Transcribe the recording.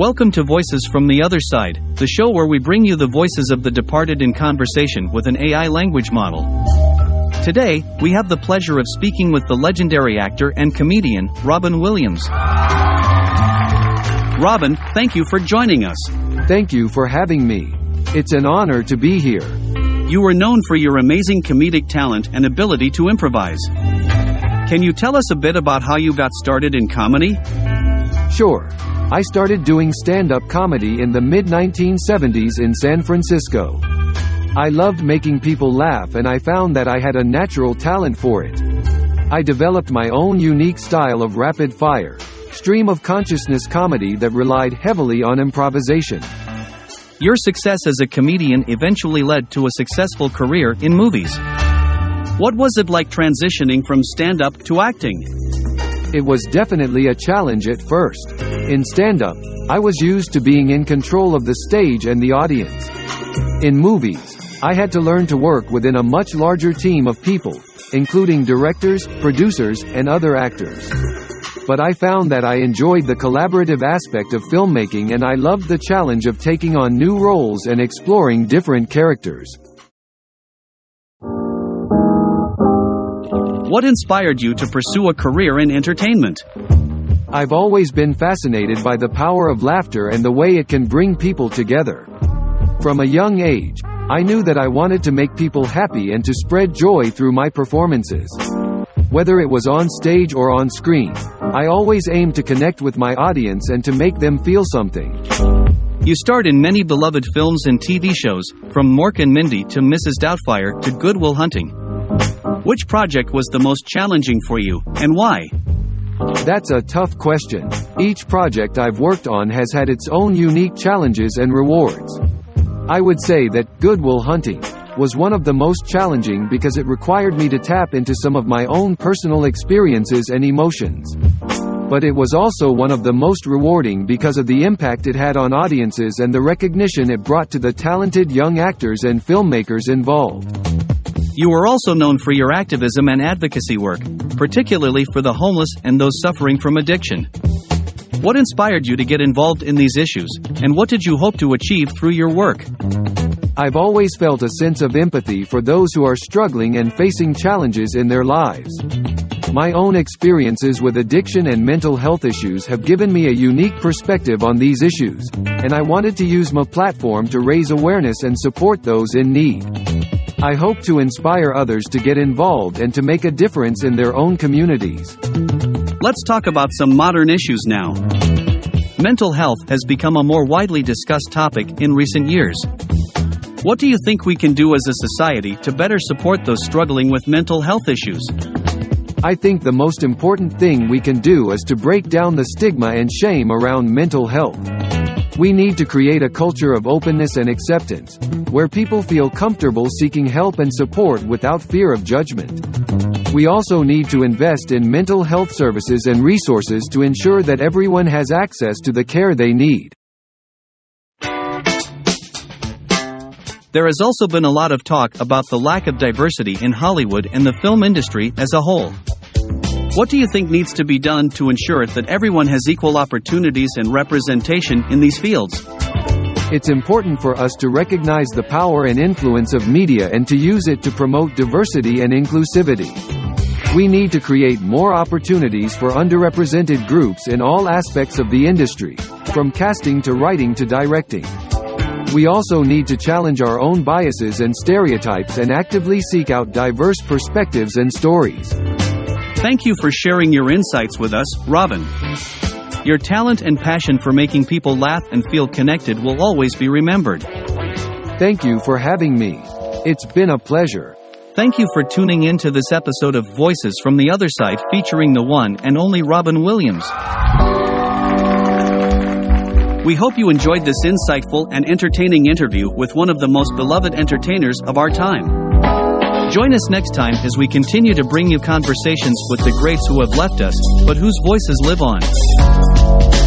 Welcome to Voices from the Other Side, the show where we bring you the voices of the departed in conversation with an AI language model. Today, we have the pleasure of speaking with the legendary actor and comedian, Robin Williams. Robin, thank you for joining us. Thank you for having me. It's an honor to be here. You were known for your amazing comedic talent and ability to improvise. Can you tell us a bit about how you got started in comedy? Sure. I started doing stand up comedy in the mid 1970s in San Francisco. I loved making people laugh and I found that I had a natural talent for it. I developed my own unique style of rapid fire, stream of consciousness comedy that relied heavily on improvisation. Your success as a comedian eventually led to a successful career in movies. What was it like transitioning from stand up to acting? It was definitely a challenge at first. In stand up, I was used to being in control of the stage and the audience. In movies, I had to learn to work within a much larger team of people, including directors, producers, and other actors. But I found that I enjoyed the collaborative aspect of filmmaking and I loved the challenge of taking on new roles and exploring different characters. What inspired you to pursue a career in entertainment? I've always been fascinated by the power of laughter and the way it can bring people together. From a young age, I knew that I wanted to make people happy and to spread joy through my performances. Whether it was on stage or on screen, I always aimed to connect with my audience and to make them feel something. You starred in many beloved films and TV shows, from Mork and Mindy to Mrs. Doubtfire to Good Will Hunting. Which project was the most challenging for you, and why? That's a tough question. Each project I've worked on has had its own unique challenges and rewards. I would say that Good Will Hunting was one of the most challenging because it required me to tap into some of my own personal experiences and emotions. But it was also one of the most rewarding because of the impact it had on audiences and the recognition it brought to the talented young actors and filmmakers involved. You are also known for your activism and advocacy work, particularly for the homeless and those suffering from addiction. What inspired you to get involved in these issues, and what did you hope to achieve through your work? I've always felt a sense of empathy for those who are struggling and facing challenges in their lives. My own experiences with addiction and mental health issues have given me a unique perspective on these issues, and I wanted to use my platform to raise awareness and support those in need. I hope to inspire others to get involved and to make a difference in their own communities. Let's talk about some modern issues now. Mental health has become a more widely discussed topic in recent years. What do you think we can do as a society to better support those struggling with mental health issues? I think the most important thing we can do is to break down the stigma and shame around mental health. We need to create a culture of openness and acceptance, where people feel comfortable seeking help and support without fear of judgment. We also need to invest in mental health services and resources to ensure that everyone has access to the care they need. There has also been a lot of talk about the lack of diversity in Hollywood and the film industry as a whole. What do you think needs to be done to ensure that everyone has equal opportunities and representation in these fields? It's important for us to recognize the power and influence of media and to use it to promote diversity and inclusivity. We need to create more opportunities for underrepresented groups in all aspects of the industry, from casting to writing to directing. We also need to challenge our own biases and stereotypes and actively seek out diverse perspectives and stories. Thank you for sharing your insights with us, Robin. Your talent and passion for making people laugh and feel connected will always be remembered. Thank you for having me. It's been a pleasure. Thank you for tuning in to this episode of Voices from the Other Side featuring the one and only Robin Williams. We hope you enjoyed this insightful and entertaining interview with one of the most beloved entertainers of our time. Join us next time as we continue to bring you conversations with the greats who have left us, but whose voices live on.